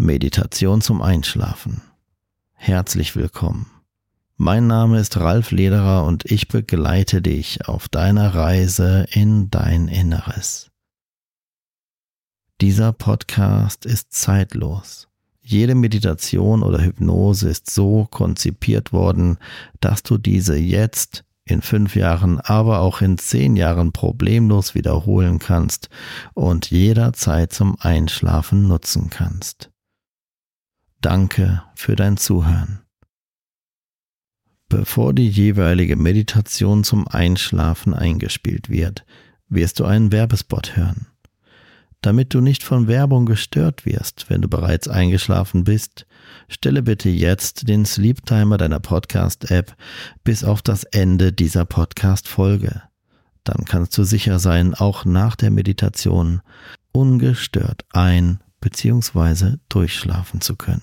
Meditation zum Einschlafen. Herzlich willkommen. Mein Name ist Ralf Lederer und ich begleite dich auf deiner Reise in dein Inneres. Dieser Podcast ist zeitlos. Jede Meditation oder Hypnose ist so konzipiert worden, dass du diese jetzt in fünf Jahren, aber auch in zehn Jahren problemlos wiederholen kannst und jederzeit zum Einschlafen nutzen kannst. Danke für dein Zuhören. Bevor die jeweilige Meditation zum Einschlafen eingespielt wird, wirst du einen Werbespot hören. Damit du nicht von Werbung gestört wirst, wenn du bereits eingeschlafen bist, stelle bitte jetzt den Sleep Timer deiner Podcast-App bis auf das Ende dieser Podcast-Folge. Dann kannst du sicher sein, auch nach der Meditation ungestört ein- bzw. durchschlafen zu können.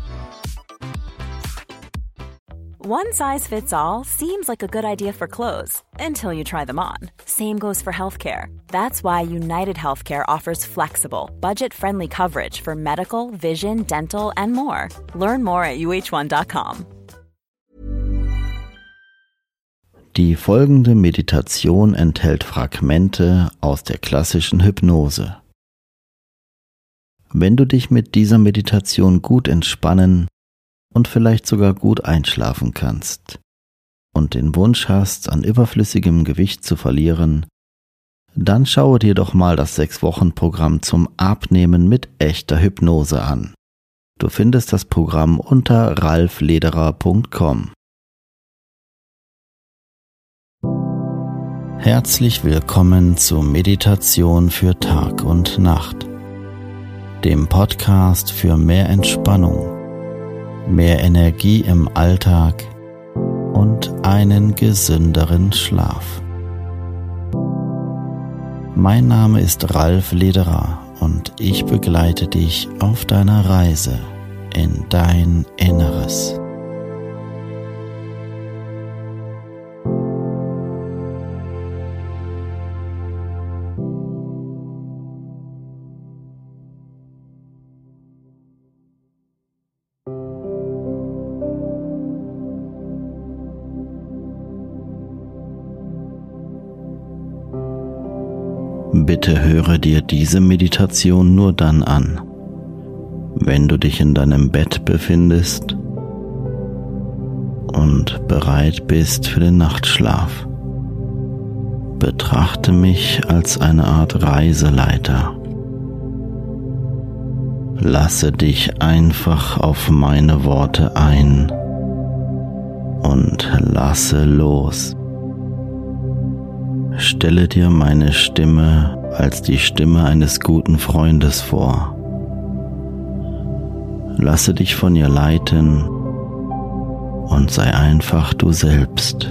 One size fits all seems like a good idea for clothes until you try them on. Same goes for healthcare. That's why United Healthcare offers flexible, budget friendly coverage for medical, vision, dental, and more. Learn more at uh1.com. Die folgende Meditation enthält Fragmente aus der klassischen Hypnose. Wenn du dich mit dieser Meditation gut entspannen und vielleicht sogar gut einschlafen kannst und den Wunsch hast, an überflüssigem Gewicht zu verlieren, dann schaue dir doch mal das 6-Wochen-Programm zum Abnehmen mit echter Hypnose an. Du findest das Programm unter ralflederer.com. Herzlich willkommen zur Meditation für Tag und Nacht, dem Podcast für mehr Entspannung mehr Energie im Alltag und einen gesünderen Schlaf. Mein Name ist Ralf Lederer und ich begleite dich auf deiner Reise in dein Inneres. Bitte höre dir diese Meditation nur dann an, wenn du dich in deinem Bett befindest und bereit bist für den Nachtschlaf. Betrachte mich als eine Art Reiseleiter. Lasse dich einfach auf meine Worte ein und lasse los. Stelle dir meine Stimme als die Stimme eines guten Freundes vor. Lasse dich von ihr leiten und sei einfach du selbst.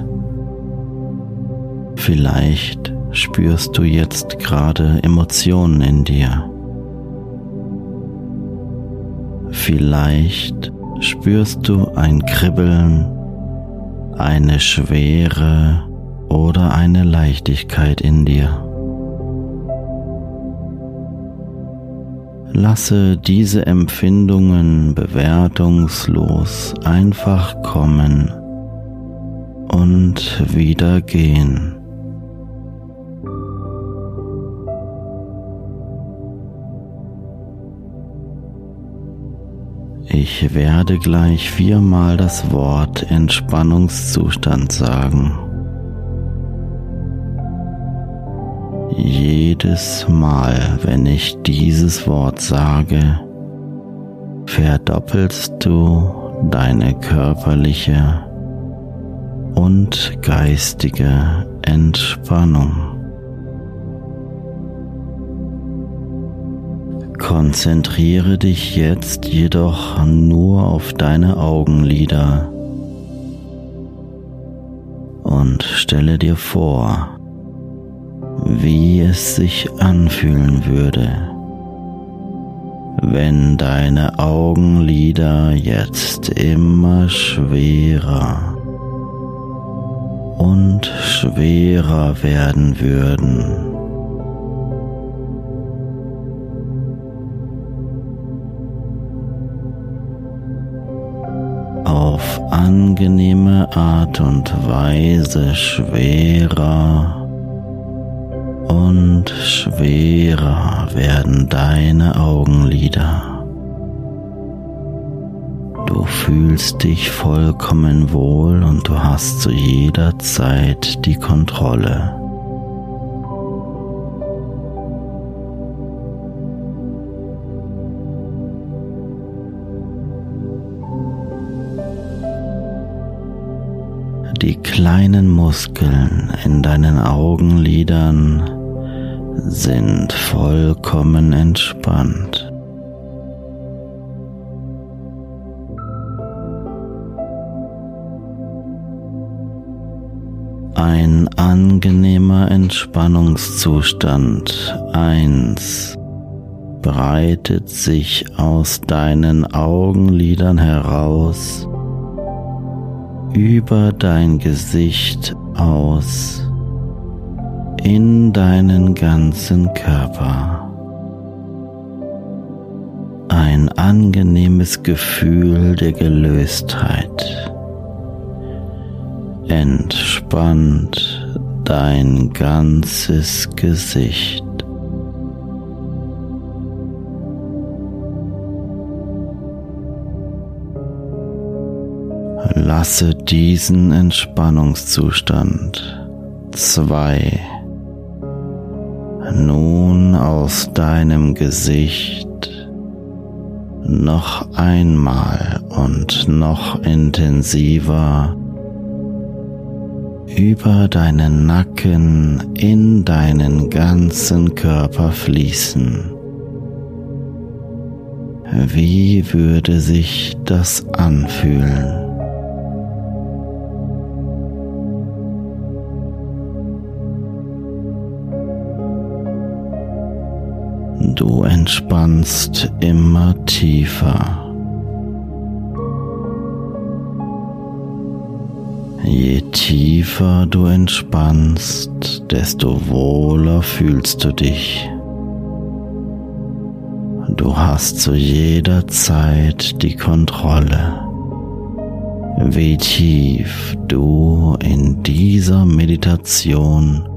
Vielleicht spürst du jetzt gerade Emotionen in dir. Vielleicht spürst du ein Kribbeln, eine Schwere oder eine Leichtigkeit in dir. Lasse diese Empfindungen bewertungslos einfach kommen und wieder gehen. Ich werde gleich viermal das Wort Entspannungszustand sagen. Jedes Mal, wenn ich dieses Wort sage, verdoppelst du deine körperliche und geistige Entspannung. Konzentriere dich jetzt jedoch nur auf deine Augenlider und stelle dir vor, wie es sich anfühlen würde, wenn deine Augenlider jetzt immer schwerer und schwerer werden würden. Auf angenehme Art und Weise schwerer und schwerer werden deine Augenlider. Du fühlst dich vollkommen wohl und du hast zu jeder Zeit die Kontrolle. Die kleinen Muskeln in deinen Augenlidern sind vollkommen entspannt. Ein angenehmer Entspannungszustand 1 breitet sich aus deinen Augenlidern heraus über dein Gesicht aus in deinen ganzen Körper. Ein angenehmes Gefühl der Gelöstheit entspannt dein ganzes Gesicht. Lasse diesen Entspannungszustand zwei nun aus deinem Gesicht noch einmal und noch intensiver über deinen Nacken in deinen ganzen Körper fließen. Wie würde sich das anfühlen? Du entspannst immer tiefer. Je tiefer du entspannst, desto wohler fühlst du dich. Du hast zu jeder Zeit die Kontrolle, wie tief du in dieser Meditation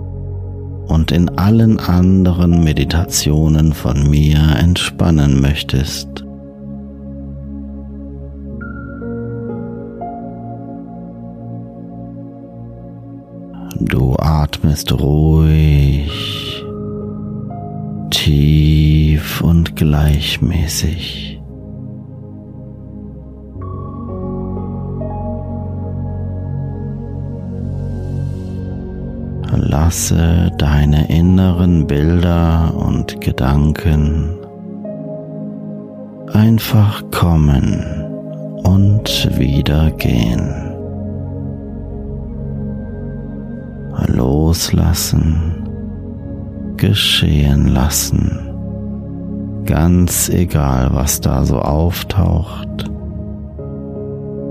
und in allen anderen Meditationen von mir entspannen möchtest. Du atmest ruhig, tief und gleichmäßig. Lasse deine inneren Bilder und Gedanken einfach kommen und wieder gehen. Loslassen, geschehen lassen, ganz egal, was da so auftaucht,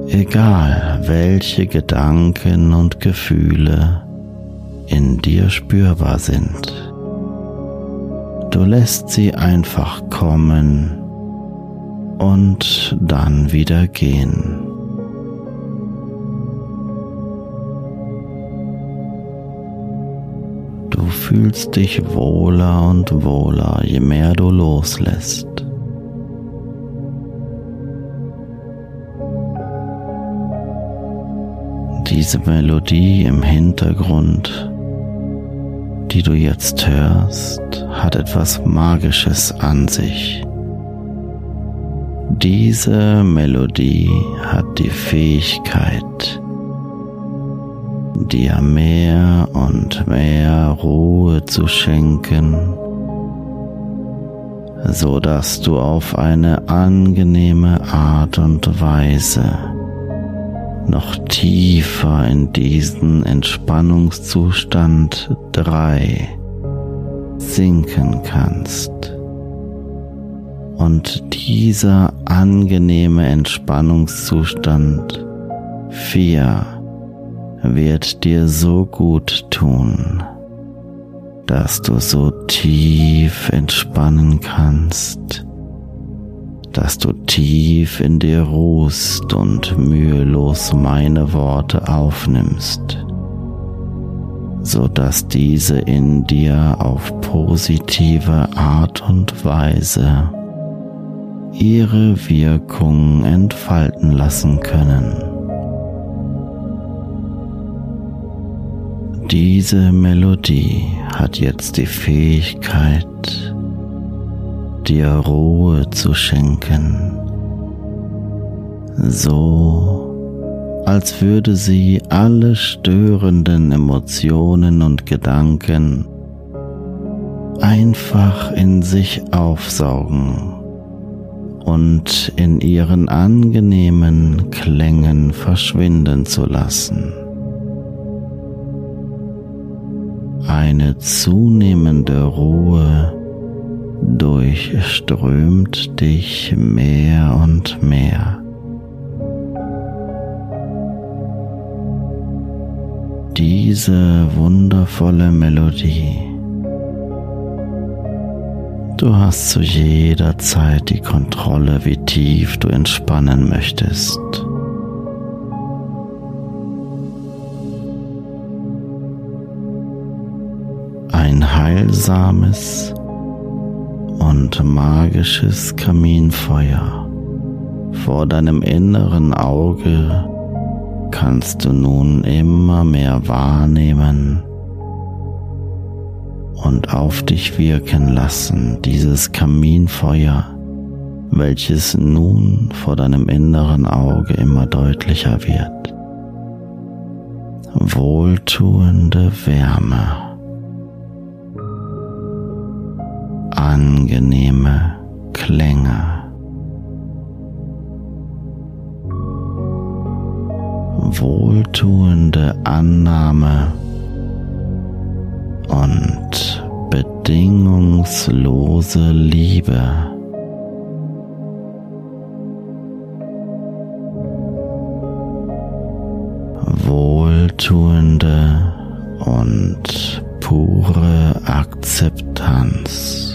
egal welche Gedanken und Gefühle in dir spürbar sind. Du lässt sie einfach kommen und dann wieder gehen. Du fühlst dich wohler und wohler, je mehr du loslässt. Diese Melodie im Hintergrund die du jetzt hörst, hat etwas Magisches an sich. Diese Melodie hat die Fähigkeit, dir mehr und mehr Ruhe zu schenken, so dass du auf eine angenehme Art und Weise noch tiefer in diesen Entspannungszustand 3 sinken kannst. Und dieser angenehme Entspannungszustand 4 wird dir so gut tun, dass du so tief entspannen kannst, dass du tief in dir ruhst und mühelos meine Worte aufnimmst, so dass diese in dir auf positive Art und Weise ihre Wirkung entfalten lassen können. Diese Melodie hat jetzt die Fähigkeit, dir Ruhe zu schenken, so als würde sie alle störenden Emotionen und Gedanken einfach in sich aufsaugen und in ihren angenehmen Klängen verschwinden zu lassen. Eine zunehmende Ruhe durchströmt dich mehr und mehr. Diese wundervolle Melodie. Du hast zu jeder Zeit die Kontrolle, wie tief du entspannen möchtest. heilsames und magisches Kaminfeuer. Vor deinem inneren Auge kannst du nun immer mehr wahrnehmen und auf dich wirken lassen, dieses Kaminfeuer, welches nun vor deinem inneren Auge immer deutlicher wird. Wohltuende Wärme. Angenehme Klänge. Wohltuende Annahme und bedingungslose Liebe. Wohltuende und pure Akzeptanz.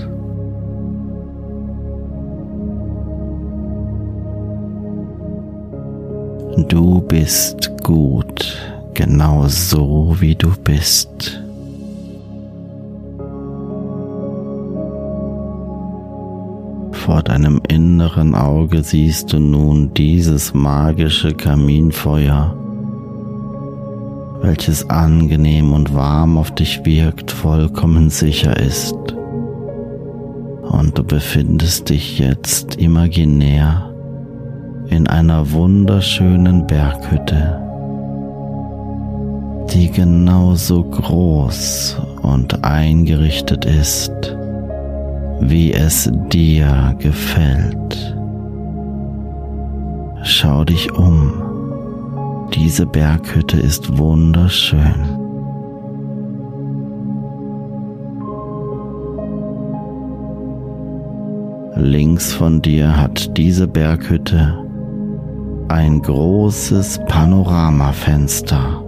Du bist gut, genau so wie du bist. Vor deinem inneren Auge siehst du nun dieses magische Kaminfeuer, welches angenehm und warm auf dich wirkt, vollkommen sicher ist. Und du befindest dich jetzt imaginär in einer wunderschönen Berghütte, die genauso groß und eingerichtet ist, wie es dir gefällt. Schau dich um. Diese Berghütte ist wunderschön. Links von dir hat diese Berghütte ein großes Panoramafenster,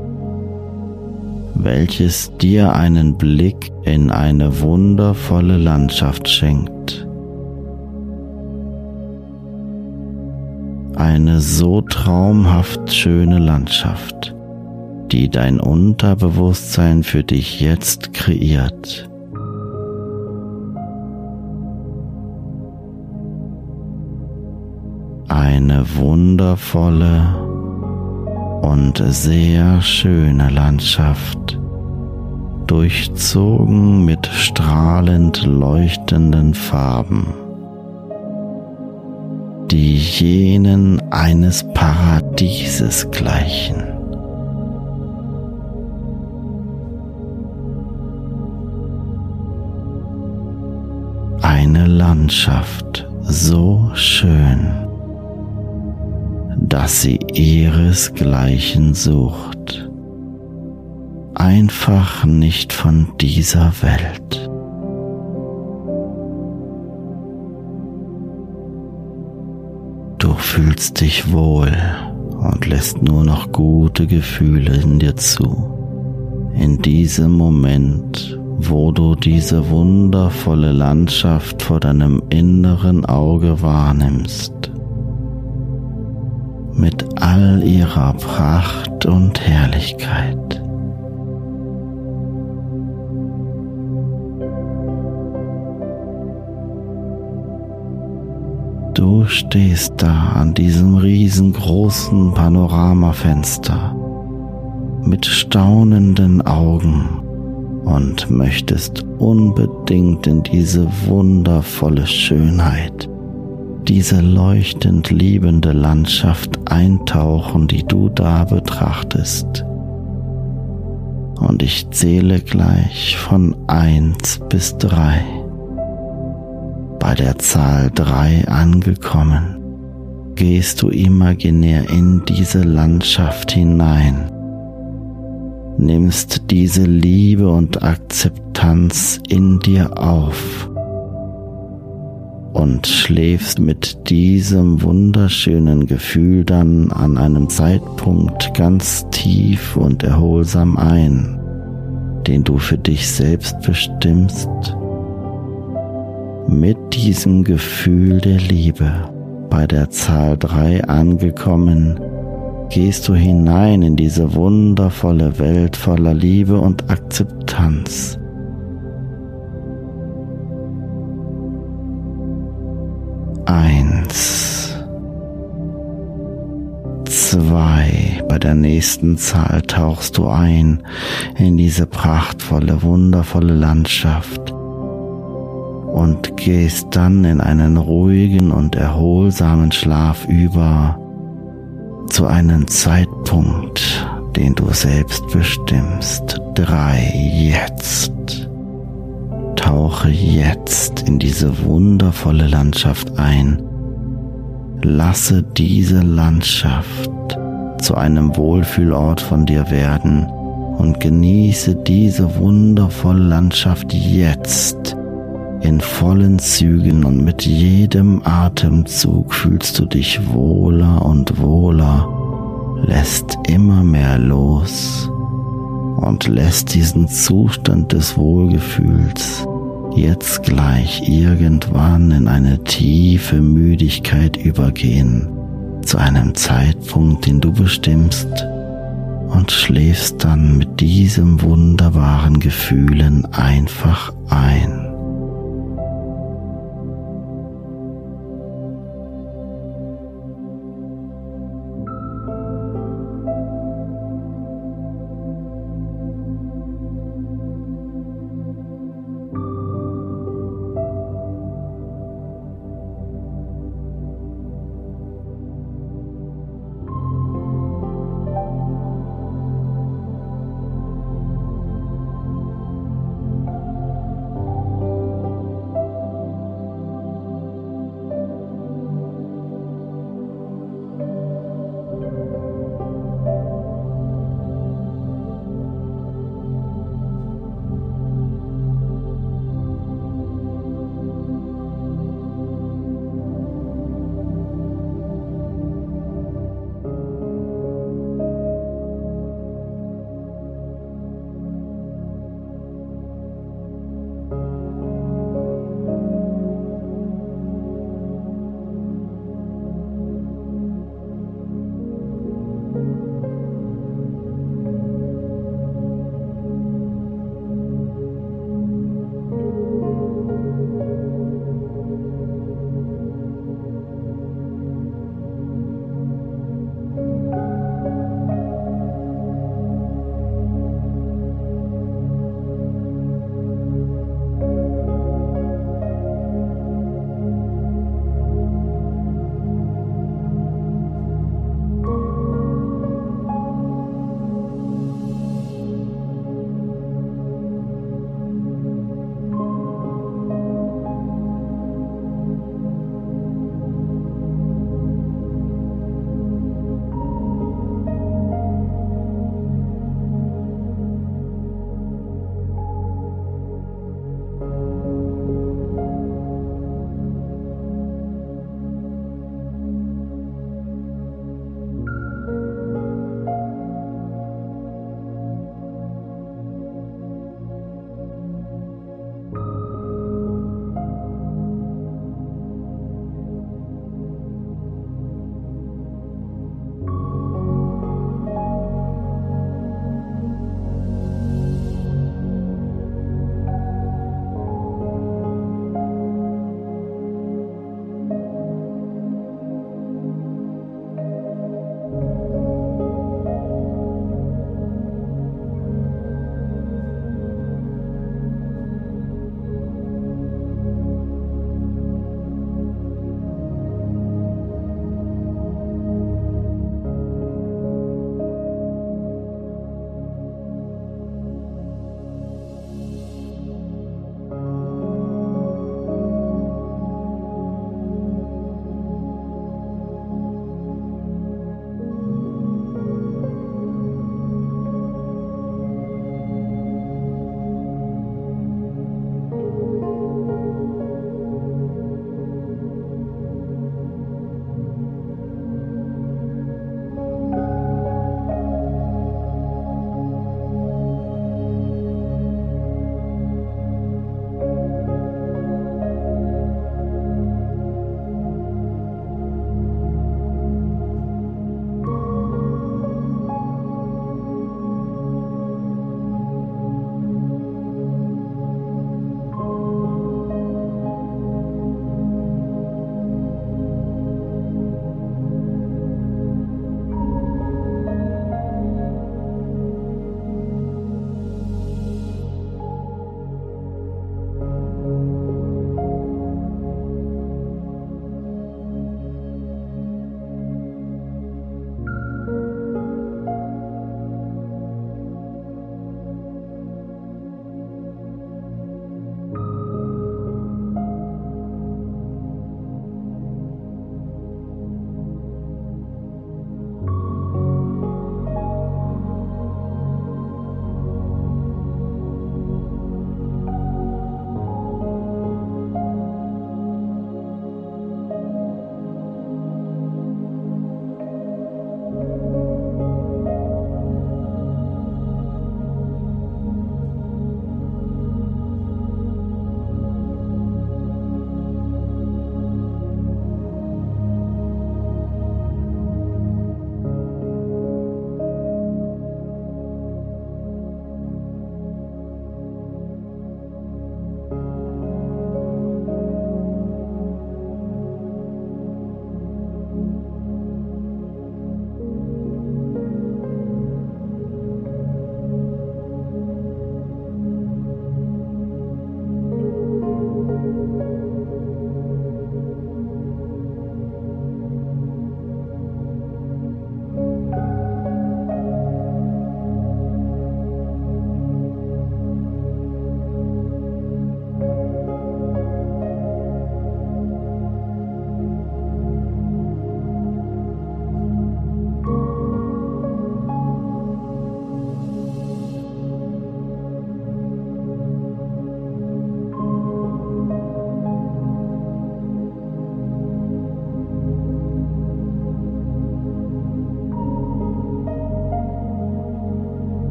welches dir einen Blick in eine wundervolle Landschaft schenkt. Eine so traumhaft schöne Landschaft, die dein Unterbewusstsein für dich jetzt kreiert. eine wundervolle und sehr schöne Landschaft, durchzogen mit strahlend leuchtenden Farben, die jenen eines Paradieses gleichen. Eine Landschaft so schön dass sie ihresgleichen sucht, einfach nicht von dieser Welt. Du fühlst dich wohl und lässt nur noch gute Gefühle in dir zu. In diesem Moment, wo du diese wundervolle Landschaft vor deinem inneren Auge wahrnimmst, mit all ihrer Pracht und Herrlichkeit. Du stehst da an diesem riesengroßen Panoramafenster mit staunenden Augen und möchtest unbedingt in diese wundervolle Schönheit, diese leuchtend liebende Landschaft eintauchen, die du da betrachtest. Und ich zähle gleich von eins bis drei. Bei der Zahl drei angekommen, gehst du imaginär in diese Landschaft hinein nimmst diese Liebe und Akzeptanz in dir auf und schläfst mit diesem wunderschönen Gefühl dann an einem Zeitpunkt ganz tief und erholsam ein, den du für dich selbst bestimmst. Mit diesem Gefühl der Liebe bei der Zahl 3 angekommen, gehst du hinein in diese wundervolle Welt voller Liebe und Akzeptanz. Eins, zwei, bei der nächsten Zahl tauchst du ein in diese prachtvolle, wundervolle Landschaft und gehst dann in einen ruhigen und erholsamen Schlaf über zu einem Zeitpunkt, den du selbst bestimmst. Drei jetzt. Tauche jetzt in diese wundervolle Landschaft ein. Lasse diese Landschaft zu einem Wohlfühlort von dir werden und genieße diese wundervolle Landschaft jetzt in vollen Zügen und mit jedem Atemzug fühlst du dich wohler und wohler, lässt immer mehr los und lässt diesen Zustand des Wohlgefühls jetzt gleich irgendwann in eine tiefe Müdigkeit übergehen, zu einem Zeitpunkt, den du bestimmst, und schläfst dann mit diesem wunderbaren Gefühlen einfach ein.